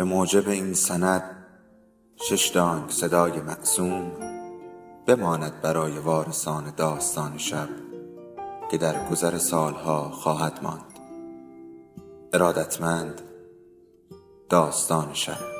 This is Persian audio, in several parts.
به موجب این سند شش دانگ صدای معصوم بماند برای وارثان داستان شب که در گذر سالها خواهد ماند. ارادتمند داستان شب.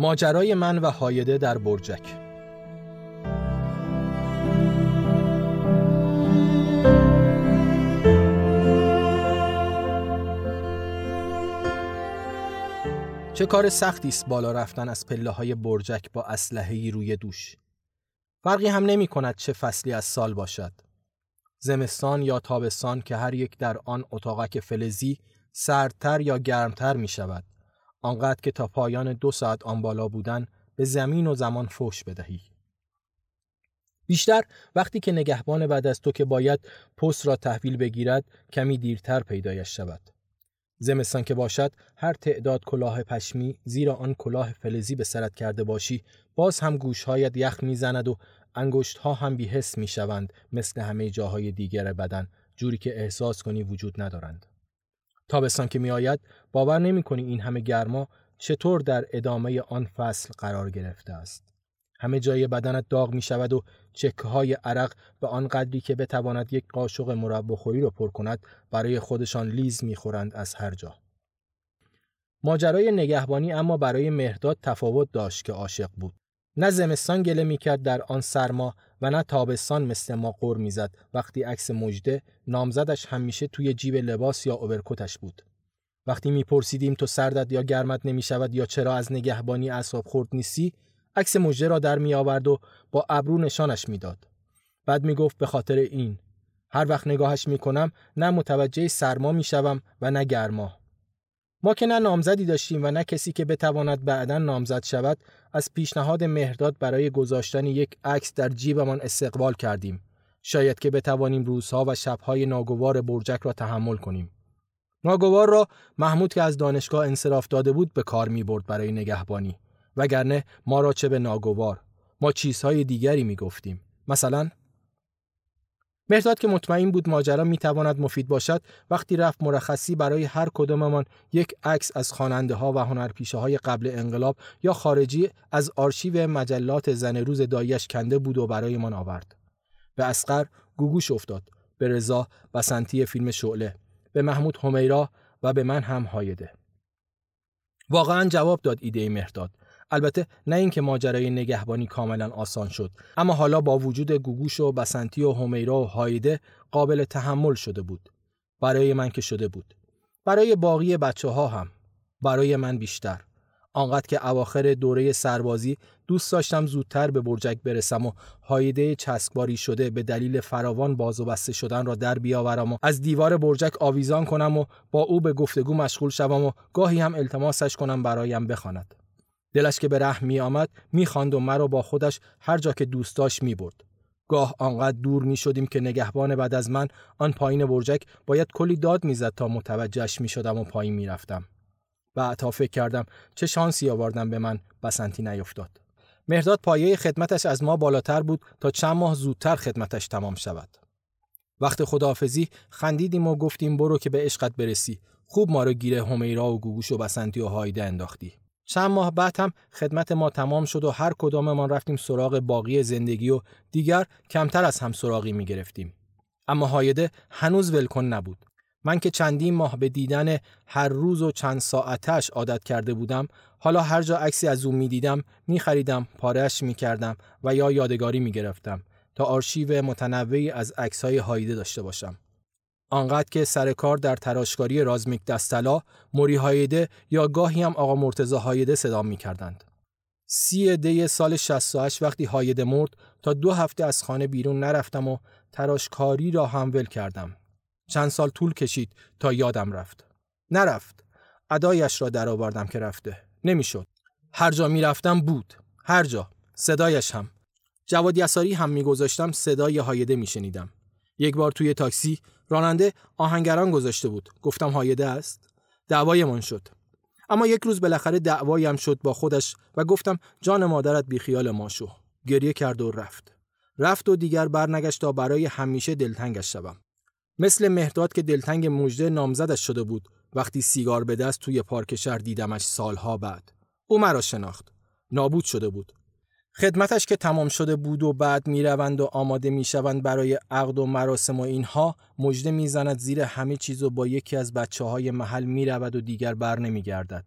ماجرای من و هایده در برجک. چه کار سختی است بالا رفتن از پله های برجک با اسلحه روی دوش؟ فرقی هم نمی کند چه فصلی از سال باشد. زمستان یا تابستان که هر یک در آن اتاقک فلزی سردتر یا گرمتر می شود آنقدر که تا پایان دو ساعت آن بالا بودن به زمین و زمان فوش بدهی. بیشتر وقتی که نگهبان بعد از تو که باید پست را تحویل بگیرد کمی دیرتر پیدایش شود. زمستان که باشد هر تعداد کلاه پشمی زیرا آن کلاه فلزی به سرت کرده باشی باز هم گوشهایت یخ می‌زند و انگشت ها هم بیحس می‌شوند مثل همه جاهای دیگر بدن جوری که احساس کنی وجود ندارند. تابستان که میآید باور نمی کنی این همه گرما چطور در ادامه آن فصل قرار گرفته است. همه جای بدنت داغ می شود و چکه های عرق به آن قدری که بتواند یک قاشق مربا خوری را پر کند برای خودشان لیز می‌خورند از هر جا. ماجرای نگهبانی اما برای مهرداد تفاوت داشت که عاشق بود. نه زمستان گله می‌کرد در آن سرما و نه تابستان مثل ما قر می‌زد. وقتی عکس مجده نامزدش همیشه توی جیب لباس یا اوورکوتش بود. وقتی میپرسیدیم تو سردت یا گرمت نمی‌شود یا چرا از نگهبانی اعصاب خورد نیستی عکس مجده را در می آورد و با ابرو نشانش می‌داد. بعد می‌گفت به خاطر این هر وقت نگاهش می‌کنم نه متوجه سرما می‌شوم و نه گرما. ما که نه نامزدی داشتیم و نه کسی که بتواند بعدا نامزد شود از پیشنهاد مهرداد برای گذاشتن یک عکس در جیبمان استقبال کردیم. شاید که بتوانیم روزها و شبهای ناگوار برجک را تحمل کنیم. ناگوار را محمود که از دانشگاه انصراف داده بود به کار می برد برای نگهبانی. وگرنه ما را چه به ناگوار ما چیزهای دیگری می گفتیم مثلا مهرداد که مطمئن بود ماجرا می‌تواند مفید باشد. وقتی رفت مرخصی برای هر کداممان یک عکس از خواننده ها و هنرپیشه های قبل انقلاب یا خارجی از آرشیو مجلات زن روز دایش کنده بود و برایمان آورد. به اسقر گوگوش افتاد به رضا بسنتی فیلم شعله به محمود همیرا و به من هم هایده. واقعا جواب داد ایده مهرداد البته نه اینکه ماجرای نگهبانی کاملا آسان شد اما حالا با وجود گوگوش و بسنتی و همیرا و هایده قابل تحمل شده بود. برای من که شده بود. برای باقی بچه ها هم. برای من بیشتر. آنقدر که اواخر دوره سربازی دوست داشتم زودتر به برجک برسم و هایده چسباری شده به دلیل فراوان باز و بسته شدن را در بیاورم و از دیوار برجک آویزان کنم و با او به گفتگو مشغول شوم و گاهی هم التماسش کنم برایم بخواند. دلش که به رحم می آمد می خواند و مرا با خودش هر جا که دوست داشت می برد. گاه آنقدر دور می شدیم که نگهبان بعد از من آن پایین برجک باید کلی داد می‌زد تا متوجهش می شدم و پایین می رفتم. بعدها فکر کردم چه شانسی آوردم به من بسنتی نیفتاد. مهرداد پایه خدمتش از ما بالاتر بود تا چند ماه زودتر خدمتش تمام شود. وقت خداحافظی خندیدیم و گفتیم برو که به عشقت برسی. خوب ما رو گیره همیرا و گوگوش و بسنتی و هایده انداختی. چند ماه بعد هم خدمت ما تمام شد و هر ما رفتیم سراغ باقی زندگی و دیگر کمتر از هم سراغی می گرفتیم. اما هایده هنوز ولکن نبود. من که چندین ماه به دیدن هر روز و چند ساعتش عادت کرده بودم حالا هر جا عکسی از او می‌دیدم میخریدم پارهش می‌کردم و یا یادگاری می‌گرفتم تا آرشیو متنوعی از عکسهای هایده داشته باشم آنقدر که سر کار در تراشکاری رازمیک دستلا موری هایده یا گاهی هم آقا مرتزا هایده صدا می‌کردند سی دی سال 68 وقتی هایده مرد تا دو هفته از خانه بیرون نرفتم و تراشکاری را هم ول کردم چند سال طول کشید تا یادم رفت. نرفت. ادایش را درآوردم که رفته. نمی‌شد. هر جا می‌رفتم بود. هر جا. صدایش هم. جواد یساری هم میگذاشتم صدای هایده میشنیدم. یک بار توی تاکسی راننده آهنگران گذاشته بود. گفتم هایده است. دعوایمان شد. اما یک روز بالاخره دعوایم شد با خودش و گفتم جان مادرت بیخیال ما شو. گریه کرد و رفت. رفت و دیگر برنگشت تا برای همیشه دلتنگش شوم. مثل مهداد که دلتنگ مژده نامزدش شده بود وقتی سیگار به دست توی پارک شهر دیدمش سالها بعد او مرا شناخت نابود شده بود خدمتش که تمام شده بود و بعد می‌روند و آماده می‌شوند برای عقد و مراسم و اینها مژده می‌زند زیر همه چیز و با یکی از بچه های محل می‌رود و دیگر بر نمیگردد.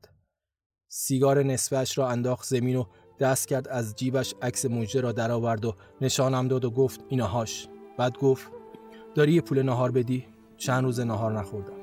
سیگار نصفش را انداخت زمین و دست کرد از جیبش عکس مژده را درآورد و نشانم داد و گفت اینهاش. بعد گفت داری یه پول نهار بدی؟ چند روز نهار نخوردم.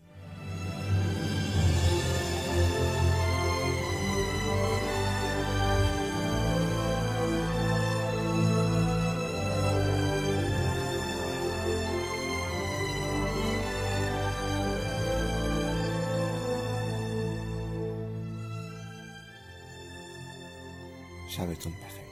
下辈子我再。